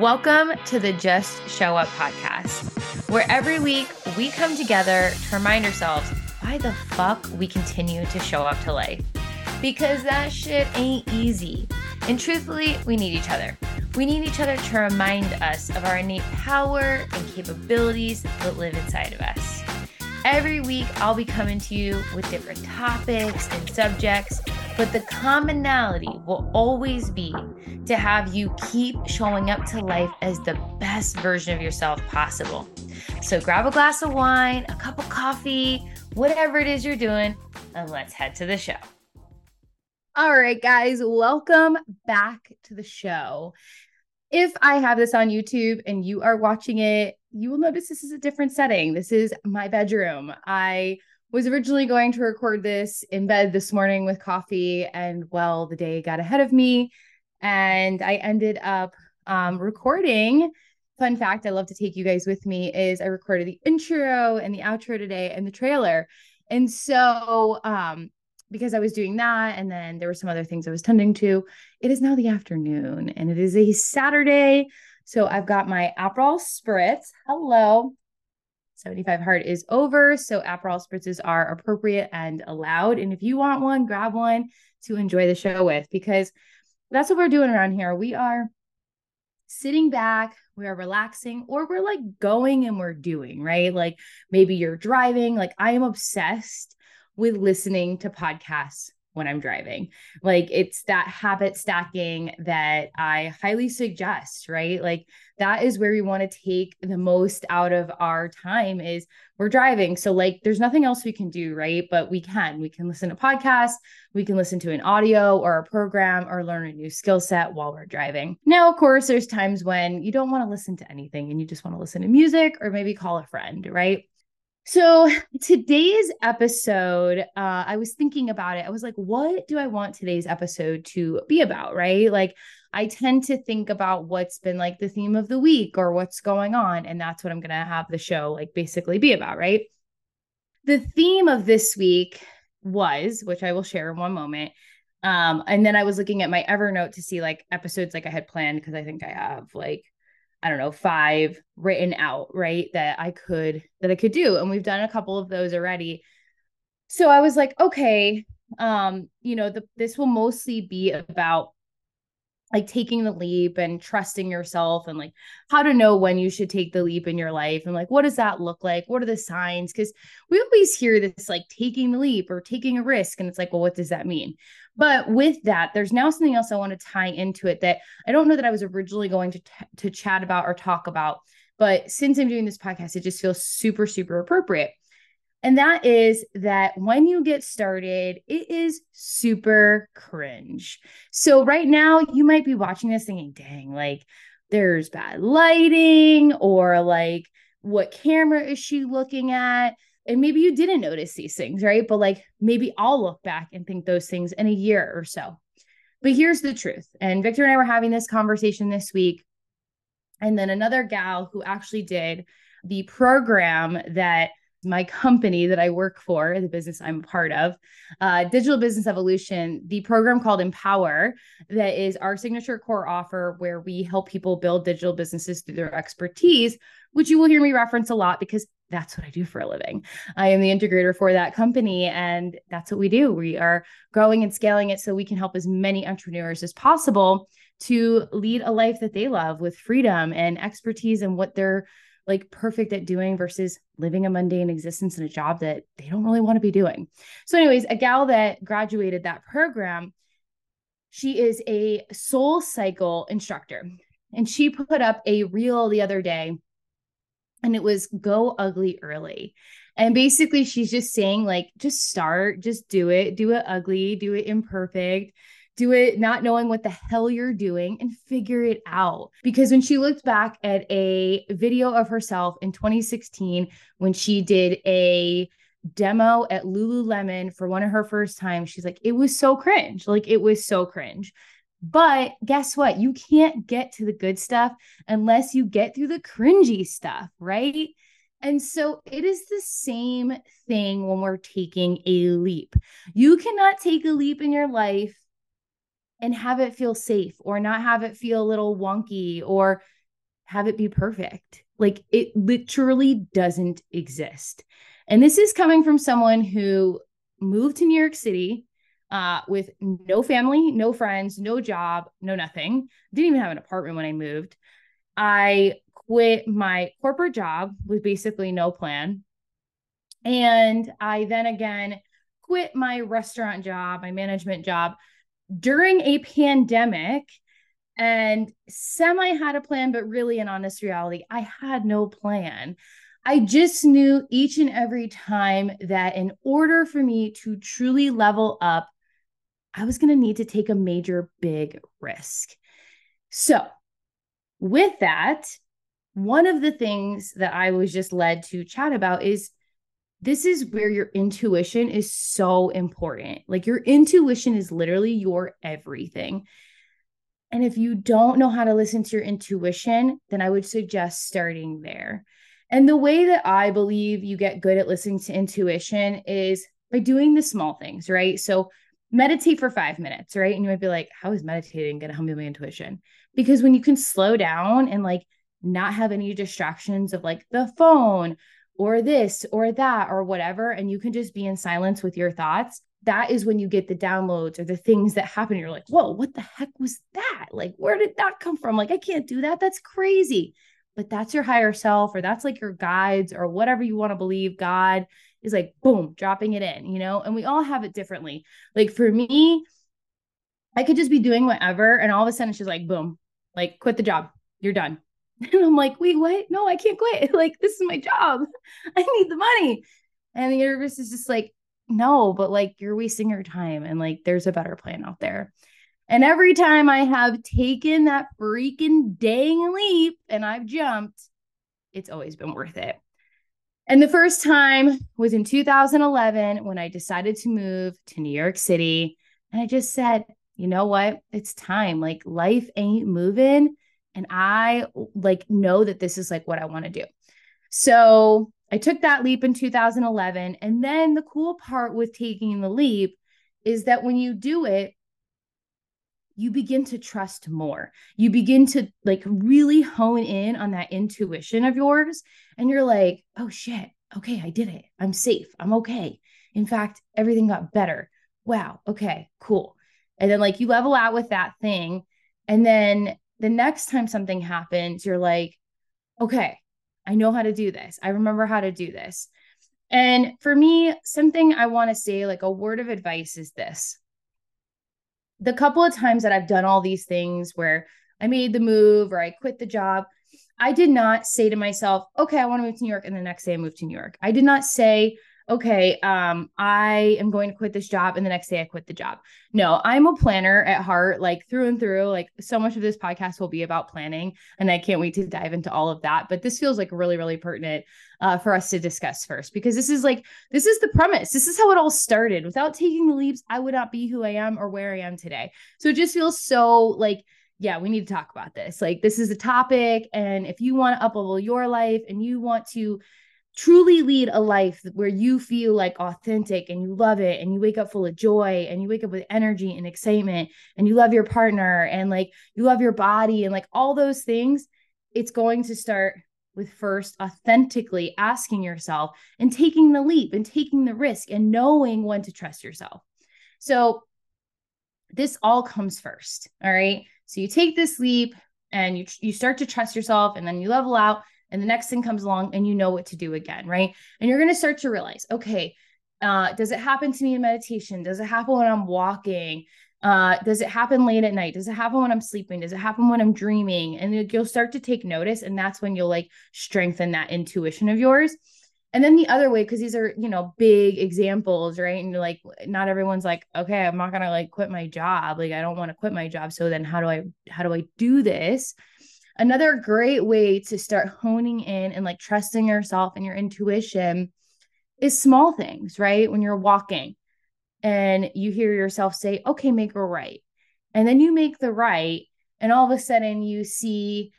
Welcome to the Just Show Up podcast, where every week we come together to remind ourselves why the fuck we continue to show up to life. Because that shit ain't easy. And truthfully, we need each other. We need each other to remind us of our innate power and capabilities that live inside of us. Every week, I'll be coming to you with different topics and subjects, but the commonality will always be to have you keep showing up to life as the best version of yourself possible. So grab a glass of wine, a cup of coffee, whatever it is you're doing, and let's head to the show. All right, guys, welcome back to the show. If I have this on YouTube and you are watching it, you will notice this is a different setting. This is my bedroom. I was originally going to record this in bed this morning with coffee, and well, the day got ahead of me, and I ended up um, recording. Fun fact I love to take you guys with me is I recorded the intro and the outro today and the trailer. And so, um, because I was doing that, and then there were some other things I was tending to, it is now the afternoon and it is a Saturday. So I've got my Aperol Spritz. Hello. 75 hard is over. So Aperol spritzes are appropriate and allowed. And if you want one, grab one to enjoy the show with because that's what we're doing around here. We are sitting back, we are relaxing, or we're like going and we're doing, right? Like maybe you're driving. Like I am obsessed with listening to podcasts when I'm driving. Like it's that habit stacking that I highly suggest, right? Like that is where we want to take the most out of our time is we're driving. So like there's nothing else we can do, right? But we can. We can listen to podcasts, we can listen to an audio or a program or learn a new skill set while we're driving. Now, of course, there's times when you don't want to listen to anything and you just want to listen to music or maybe call a friend, right? So, today's episode, uh, I was thinking about it. I was like, what do I want today's episode to be about? Right. Like, I tend to think about what's been like the theme of the week or what's going on. And that's what I'm going to have the show like basically be about. Right. The theme of this week was, which I will share in one moment. Um, and then I was looking at my Evernote to see like episodes like I had planned because I think I have like I don't know, five written out, right? That I could that I could do. And we've done a couple of those already. So I was like, okay, um, you know, the this will mostly be about like taking the leap and trusting yourself and like how to know when you should take the leap in your life and like what does that look like what are the signs because we always hear this like taking the leap or taking a risk and it's like well what does that mean but with that there's now something else i want to tie into it that i don't know that i was originally going to t- to chat about or talk about but since i'm doing this podcast it just feels super super appropriate and that is that when you get started, it is super cringe. So, right now, you might be watching this thinking, dang, like there's bad lighting, or like, what camera is she looking at? And maybe you didn't notice these things, right? But like, maybe I'll look back and think those things in a year or so. But here's the truth. And Victor and I were having this conversation this week. And then another gal who actually did the program that my company that I work for, the business I'm part of, uh, Digital Business Evolution, the program called Empower, that is our signature core offer where we help people build digital businesses through their expertise, which you will hear me reference a lot because that's what I do for a living. I am the integrator for that company, and that's what we do. We are growing and scaling it so we can help as many entrepreneurs as possible to lead a life that they love with freedom and expertise and what they're like perfect at doing versus living a mundane existence in a job that they don't really want to be doing. So, anyways, a gal that graduated that program, she is a soul cycle instructor. And she put up a reel the other day and it was go ugly early. And basically, she's just saying, like, just start, just do it, do it ugly, do it imperfect, do it not knowing what the hell you're doing and figure it out. Because when she looked back at a video of herself in 2016, when she did a demo at Lululemon for one of her first times, she's like, it was so cringe. Like, it was so cringe. But guess what? You can't get to the good stuff unless you get through the cringy stuff, right? And so it is the same thing when we're taking a leap. You cannot take a leap in your life and have it feel safe or not have it feel a little wonky or have it be perfect. Like it literally doesn't exist. And this is coming from someone who moved to New York City uh, with no family, no friends, no job, no nothing. Didn't even have an apartment when I moved. I quit my corporate job with basically no plan. And I then again quit my restaurant job, my management job during a pandemic and semi had a plan, but really, in honest reality, I had no plan. I just knew each and every time that in order for me to truly level up, I was going to need to take a major big risk. So, with that, one of the things that I was just led to chat about is this is where your intuition is so important. Like, your intuition is literally your everything. And if you don't know how to listen to your intuition, then I would suggest starting there. And the way that I believe you get good at listening to intuition is by doing the small things, right? So meditate for five minutes, right? And you might be like, how is meditating going to help me with my intuition? Because when you can slow down and like not have any distractions of like the phone or this or that or whatever, and you can just be in silence with your thoughts, that is when you get the downloads or the things that happen. You're like, whoa, what the heck was that? Like, where did that come from? Like, I can't do that. That's crazy. But that's your higher self, or that's like your guides, or whatever you want to believe. God is like, boom, dropping it in, you know? And we all have it differently. Like, for me, I could just be doing whatever. And all of a sudden, she's like, boom, like, quit the job. You're done. And I'm like, wait, what? No, I can't quit. Like, this is my job. I need the money. And the universe is just like, no, but like you're wasting your time and like there's a better plan out there. And every time I have taken that freaking dang leap and I've jumped, it's always been worth it. And the first time was in 2011 when I decided to move to New York City. And I just said, you know what? It's time. Like life ain't moving. And I like know that this is like what I want to do. So I took that leap in 2011. And then the cool part with taking the leap is that when you do it, you begin to trust more. You begin to like really hone in on that intuition of yours. And you're like, oh shit, okay, I did it. I'm safe. I'm okay. In fact, everything got better. Wow. Okay, cool. And then like you level out with that thing. And then the next time something happens, you're like, okay, I know how to do this. I remember how to do this. And for me, something I want to say, like a word of advice, is this. The couple of times that I've done all these things where I made the move or I quit the job, I did not say to myself, okay, I want to move to New York. And the next day I moved to New York. I did not say, okay, um, I am going to quit this job, and the next day I quit the job. No, I'm a planner at heart, like through and through. Like so much of this podcast will be about planning, and I can't wait to dive into all of that. But this feels like really, really pertinent uh, for us to discuss first because this is like this is the premise. This is how it all started. Without taking the leaps, I would not be who I am or where I am today. So it just feels so like yeah, we need to talk about this. Like, this is a topic. And if you want to uplevel your life and you want to truly lead a life where you feel like authentic and you love it and you wake up full of joy and you wake up with energy and excitement and you love your partner and like you love your body and like all those things, it's going to start with first authentically asking yourself and taking the leap and taking the risk and knowing when to trust yourself. So, this all comes first. All right. So, you take this leap and you, you start to trust yourself and then you level out and the next thing comes along and you know what to do again, right? And you're going to start to realize, okay, uh, does it happen to me in meditation? Does it happen when I'm walking? Uh, does it happen late at night? Does it happen when I'm sleeping? Does it happen when I'm dreaming? And you'll start to take notice, and that's when you'll like strengthen that intuition of yours. And then the other way, because these are, you know, big examples, right? And like, not everyone's like, okay, I'm not gonna like quit my job. Like, I don't want to quit my job. So then, how do I, how do I do this? Another great way to start honing in and like trusting yourself and your intuition is small things, right? When you're walking and you hear yourself say, okay, make a right. And then you make the right, and all of a sudden you see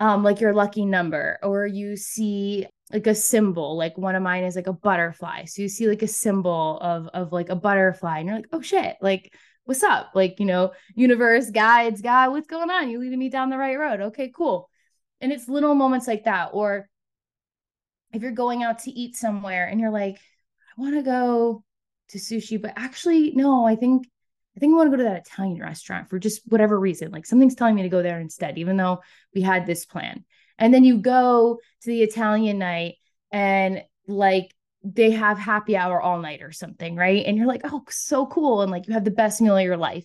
um like your lucky number, or you see like a symbol like one of mine is like a butterfly so you see like a symbol of of like a butterfly and you're like oh shit like what's up? Like, you know, universe, guides, God, what's going on? You're leading me down the right road. Okay, cool. And it's little moments like that. Or if you're going out to eat somewhere and you're like, I want to go to sushi, but actually, no, I think I think I want to go to that Italian restaurant for just whatever reason. Like something's telling me to go there instead, even though we had this plan. And then you go to the Italian night and like they have happy hour all night or something, right? And you're like, oh, so cool. And like you have the best meal of your life.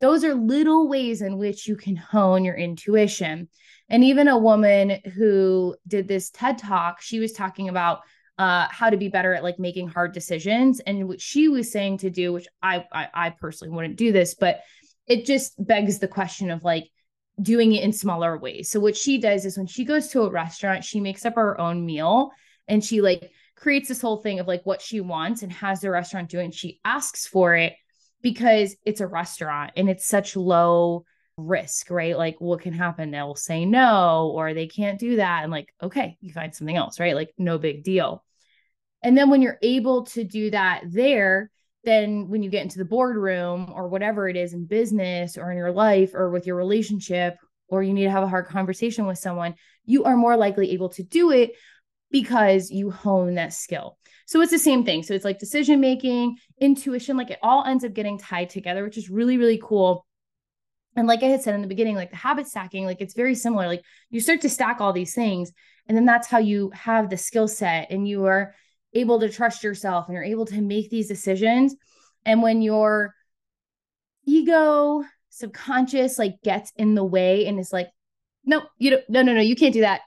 Those are little ways in which you can hone your intuition. And even a woman who did this TED talk, she was talking about uh, how to be better at like making hard decisions. And what she was saying to do, which I, I, I personally wouldn't do this, but it just begs the question of like doing it in smaller ways. So what she does is when she goes to a restaurant, she makes up her own meal and she like creates this whole thing of like what she wants and has the restaurant doing. She asks for it because it's a restaurant and it's such low risk, right? Like what can happen? They'll say no, or they can't do that. And like, okay, you find something else, right? Like no big deal. And then when you're able to do that there, then when you get into the boardroom or whatever it is in business or in your life or with your relationship, or you need to have a hard conversation with someone, you are more likely able to do it because you hone that skill. So it's the same thing. So it's like decision making, intuition, like it all ends up getting tied together, which is really, really cool. And like I had said in the beginning, like the habit stacking, like it's very similar. Like you start to stack all these things, and then that's how you have the skill set and you are able to trust yourself and you're able to make these decisions. And when your ego, subconscious, like gets in the way and is like, no, you don't, no, no, no, you can't do that.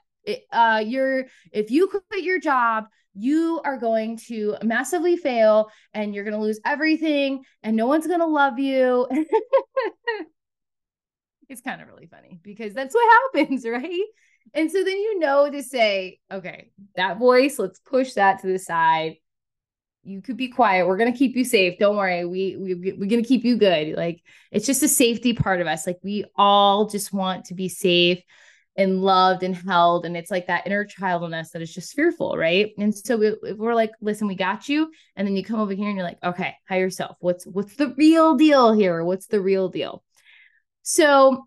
Uh, you're, if you quit your job, you are going to massively fail and you're going to lose everything and no one's going to love you. it's kind of really funny because that's what happens, right? And so then you know to say, okay, that voice, let's push that to the side. You could be quiet. We're gonna keep you safe. Don't worry. We we we're gonna keep you good. Like it's just a safety part of us. Like we all just want to be safe and loved and held. And it's like that inner child in us that is just fearful, right? And so we, we're like, listen, we got you. And then you come over here and you're like, okay, higher self, What's what's the real deal here? What's the real deal? So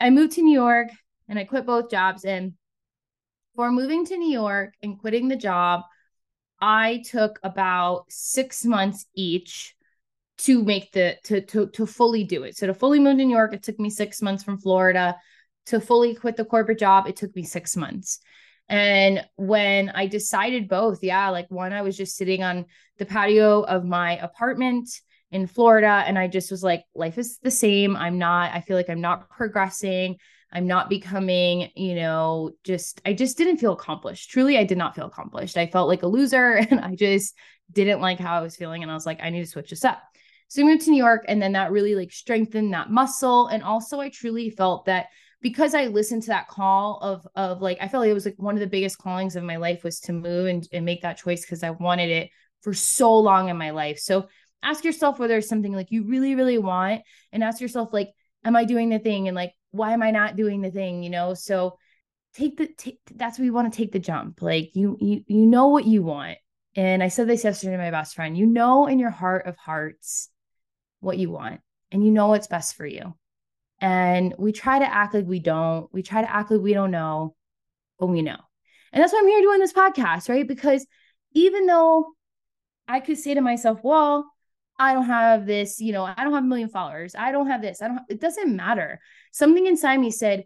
I moved to New York and I quit both jobs. And for moving to New York and quitting the job, I took about six months each to make the to to to fully do it. So to fully move to New York, it took me six months from Florida. To fully quit the corporate job, it took me six months. And when I decided both, yeah, like one, I was just sitting on the patio of my apartment in Florida, and I just was like, life is the same. I'm not, I feel like I'm not progressing. I'm not becoming, you know, just, I just didn't feel accomplished. Truly, I did not feel accomplished. I felt like a loser and I just didn't like how I was feeling. And I was like, I need to switch this up. So I moved to New York and then that really like strengthened that muscle. And also, I truly felt that because I listened to that call of of like I felt like it was like one of the biggest callings of my life was to move and, and make that choice because I wanted it for so long in my life. So ask yourself whether it's something like you really, really want and ask yourself like, am I doing the thing? And like why am I not doing the thing? You know, so take the take, that's what we want to take the jump. Like you you you know what you want. And I said this yesterday to my best friend. You know in your heart of hearts what you want and you know what's best for you. And we try to act like we don't. We try to act like we don't know, but we know. And that's why I'm here doing this podcast, right? Because even though I could say to myself, well, I don't have this, you know, I don't have a million followers. I don't have this. I don't, it doesn't matter. Something inside me said,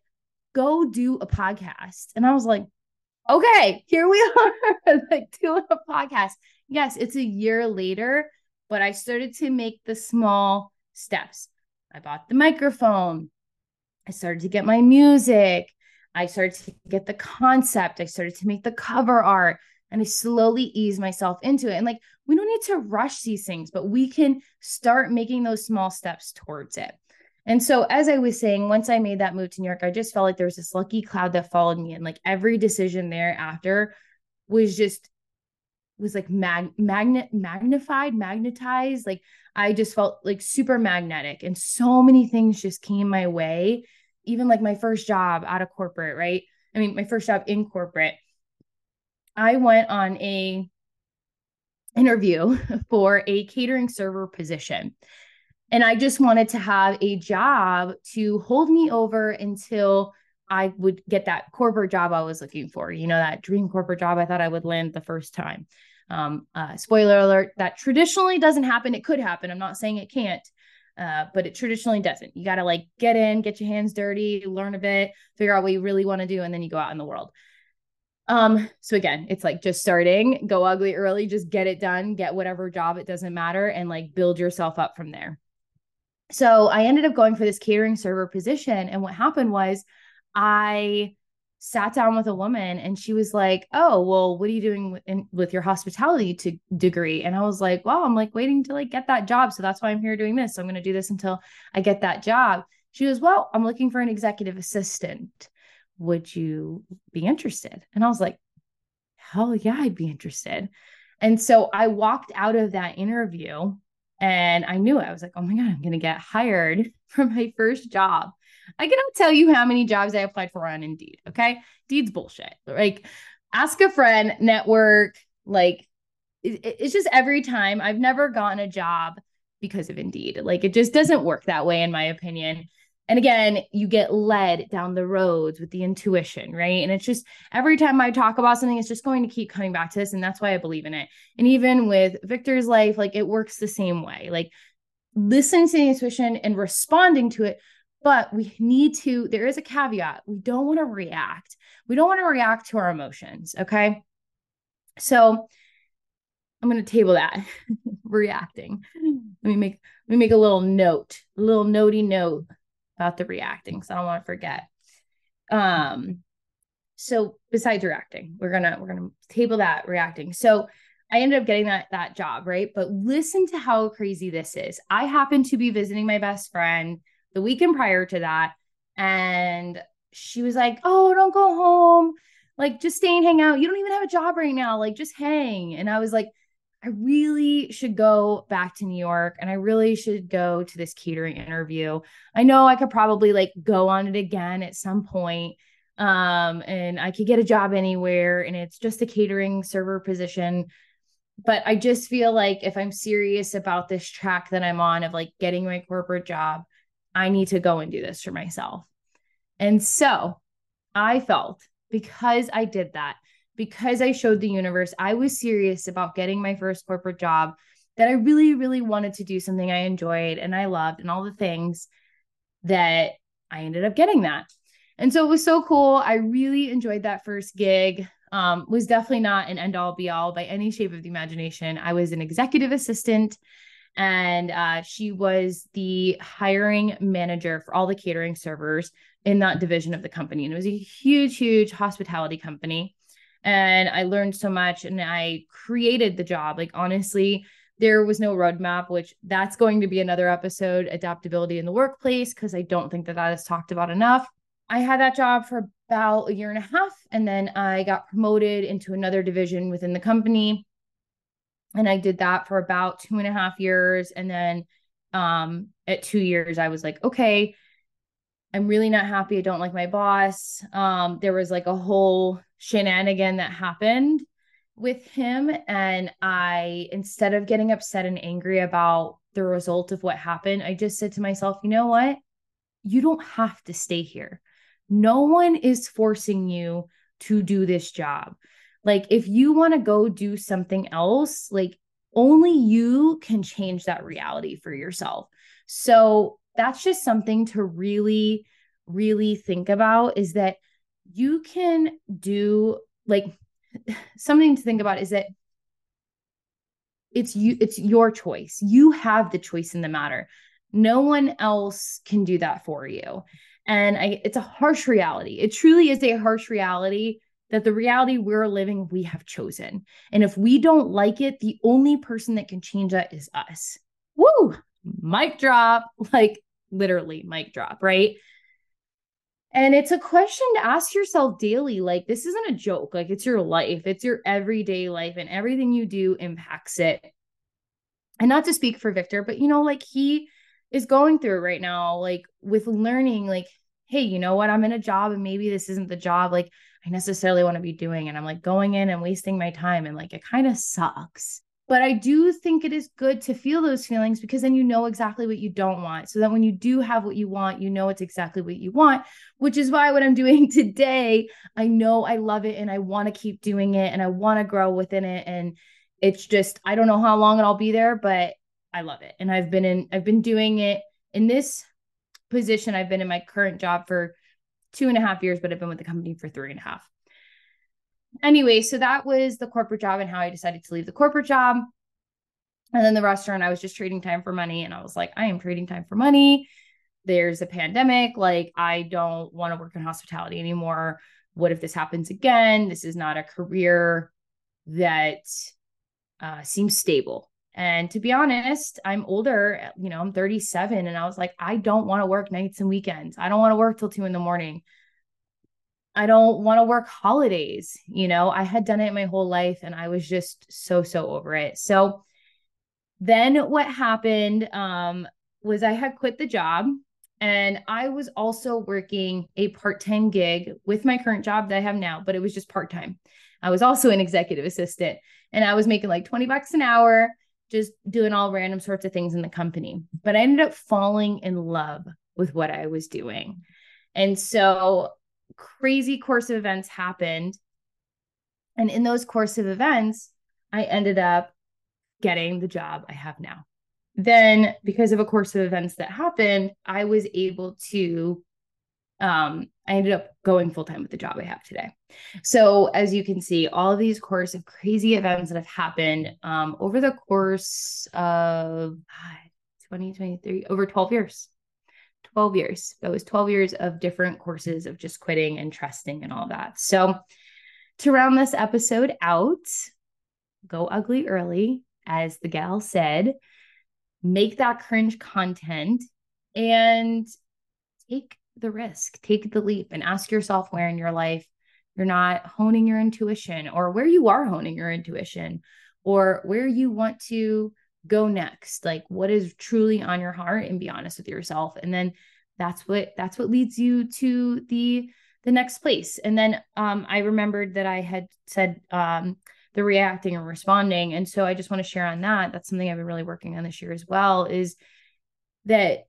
go do a podcast. And I was like, okay, here we are, like doing a podcast. Yes, it's a year later, but I started to make the small steps. I bought the microphone. I started to get my music. I started to get the concept. I started to make the cover art and I slowly ease myself into it. And like, we don't need to rush these things, but we can start making those small steps towards it. And so, as I was saying, once I made that move to New York, I just felt like there was this lucky cloud that followed me. And like every decision thereafter was just, was like mag- magnet magnified, magnetized. Like I just felt like super magnetic. And so many things just came my way. Even like my first job out of corporate, right? I mean, my first job in corporate I went on a interview for a catering server position. And I just wanted to have a job to hold me over until I would get that corporate job I was looking for, you know, that dream corporate job I thought I would land the first time. Um, uh, spoiler alert, that traditionally doesn't happen. It could happen. I'm not saying it can't, uh, but it traditionally doesn't. You got to like get in, get your hands dirty, learn a bit, figure out what you really want to do, and then you go out in the world. Um, so again, it's like just starting, go ugly early, just get it done, get whatever job, it doesn't matter, and like build yourself up from there. So I ended up going for this catering server position. And what happened was I sat down with a woman and she was like, "Oh, well, what are you doing with, in, with your hospitality to degree?" And I was like, "Well, I'm like waiting to like get that job, so that's why I'm here doing this. So I'm going to do this until I get that job." She goes, "Well, I'm looking for an executive assistant. Would you be interested?" And I was like, "Hell yeah, I'd be interested." And so I walked out of that interview and I knew it. I was like, "Oh my god, I'm going to get hired for my first job." I cannot tell you how many jobs I applied for on Indeed. Okay. Indeed's bullshit. Like, ask a friend, network. Like, it, it's just every time I've never gotten a job because of Indeed. Like, it just doesn't work that way, in my opinion. And again, you get led down the roads with the intuition, right? And it's just every time I talk about something, it's just going to keep coming back to this. And that's why I believe in it. And even with Victor's life, like it works the same way. Like listening to the intuition and responding to it but we need to, there is a caveat. We don't want to react. We don't want to react to our emotions. Okay. So I'm going to table that reacting. Let me make, let me make a little note, a little notey note about the reacting. because I don't want to forget. Um, so besides reacting, we're gonna we're gonna table that reacting. So I ended up getting that that job, right? But listen to how crazy this is. I happen to be visiting my best friend the weekend prior to that. And she was like, Oh, don't go home. Like, just stay and hang out. You don't even have a job right now. Like, just hang. And I was like, I really should go back to New York and I really should go to this catering interview. I know I could probably like go on it again at some point um and I could get a job anywhere and it's just a catering server position but I just feel like if I'm serious about this track that I'm on of like getting my corporate job I need to go and do this for myself. And so I felt because I did that, because I showed the universe I was serious about getting my first corporate job, that I really, really wanted to do something I enjoyed and I loved and all the things that I ended up getting that. And so it was so cool. I really enjoyed that first gig. Um, was definitely not an end all be all by any shape of the imagination. I was an executive assistant and uh, she was the hiring manager for all the catering servers in that division of the company. And it was a huge, huge hospitality company. And I learned so much and I created the job. Like, honestly, there was no roadmap, which that's going to be another episode adaptability in the workplace, because I don't think that that is talked about enough. I had that job for about a year and a half. And then I got promoted into another division within the company and I did that for about two and a half years. And then um, at two years, I was like, okay, I'm really not happy. I don't like my boss. Um, there was like a whole shenanigan that happened with him. And I, instead of getting upset and angry about the result of what happened, I just said to myself, you know what? You don't have to stay here. No one is forcing you to do this job. Like if you want to go do something else, like only you can change that reality for yourself. So that's just something to really really think about is that you can do like something to think about is that it's you it's your choice. You have the choice in the matter. No one else can do that for you. And I, it's a harsh reality. It truly is a harsh reality that the reality we're living, we have chosen. And if we don't like it, the only person that can change that is us. Woo! Mic drop, like literally mic drop, right? And it's a question to ask yourself daily. Like, this isn't a joke. Like, it's your life, it's your everyday life, and everything you do impacts it. And not to speak for Victor, but you know, like, he is going through right now, like, with learning, like, hey, you know what? I'm in a job and maybe this isn't the job. Like, I necessarily want to be doing. And I'm like going in and wasting my time. And like, it kind of sucks. But I do think it is good to feel those feelings because then you know exactly what you don't want. So that when you do have what you want, you know it's exactly what you want, which is why what I'm doing today, I know I love it and I want to keep doing it and I want to grow within it. And it's just, I don't know how long it'll be there, but I love it. And I've been in, I've been doing it in this position. I've been in my current job for two and a half years, but I've been with the company for three and a half anyway, so that was the corporate job and how I decided to leave the corporate job. And then the restaurant, I was just trading time for money. And I was like, I am trading time for money. There's a pandemic. Like, I don't want to work in hospitality anymore. What if this happens again? This is not a career that uh, seems stable. And to be honest, I'm older, you know, I'm 37. And I was like, I don't want to work nights and weekends. I don't want to work till two in the morning. I don't want to work holidays. You know, I had done it my whole life and I was just so, so over it. So then what happened um, was I had quit the job and I was also working a part time gig with my current job that I have now, but it was just part time. I was also an executive assistant and I was making like 20 bucks an hour, just doing all random sorts of things in the company. But I ended up falling in love with what I was doing. And so crazy course of events happened. And in those course of events, I ended up getting the job I have now. Then, because of a course of events that happened, I was able to, um, I ended up going full time with the job I have today. So, as you can see, all of these course of crazy events that have happened um, over the course of 2023, over 12 years. 12 years. That was 12 years of different courses of just quitting and trusting and all that. So, to round this episode out, go ugly early, as the gal said, make that cringe content and take the risk, take the leap, and ask yourself where in your life you're not honing your intuition or where you are honing your intuition or where you want to go next. Like what is truly on your heart and be honest with yourself. And then that's what that's what leads you to the the next place. And then um i remembered that i had said um the reacting and responding. And so i just want to share on that. That's something i've been really working on this year as well is that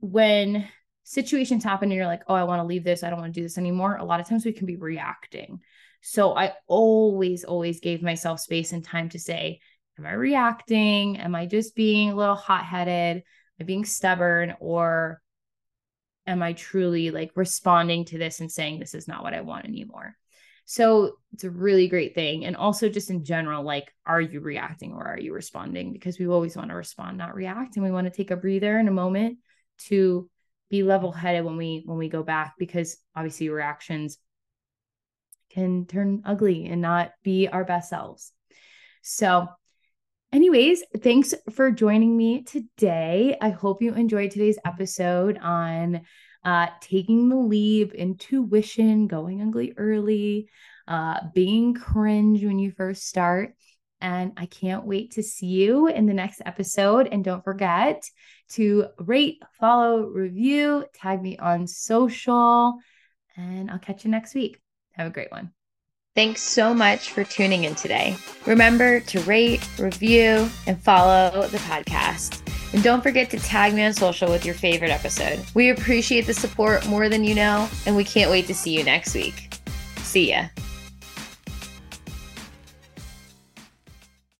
when situations happen and you're like oh i want to leave this i don't want to do this anymore a lot of times we can be reacting so i always always gave myself space and time to say am I reacting? Am I just being a little hot headed? Am I being stubborn? Or am I truly like responding to this and saying, this is not what I want anymore? So it's a really great thing. And also, just in general, like, are you reacting or are you responding? Because we always want to respond, not react. And we want to take a breather in a moment to be level headed when we when we go back because obviously reactions can turn ugly and not be our best selves. So Anyways, thanks for joining me today. I hope you enjoyed today's episode on uh, taking the leap, intuition, going ugly early, uh, being cringe when you first start. And I can't wait to see you in the next episode. And don't forget to rate, follow, review, tag me on social, and I'll catch you next week. Have a great one. Thanks so much for tuning in today. Remember to rate, review, and follow the podcast. And don't forget to tag me on social with your favorite episode. We appreciate the support more than you know, and we can't wait to see you next week. See ya.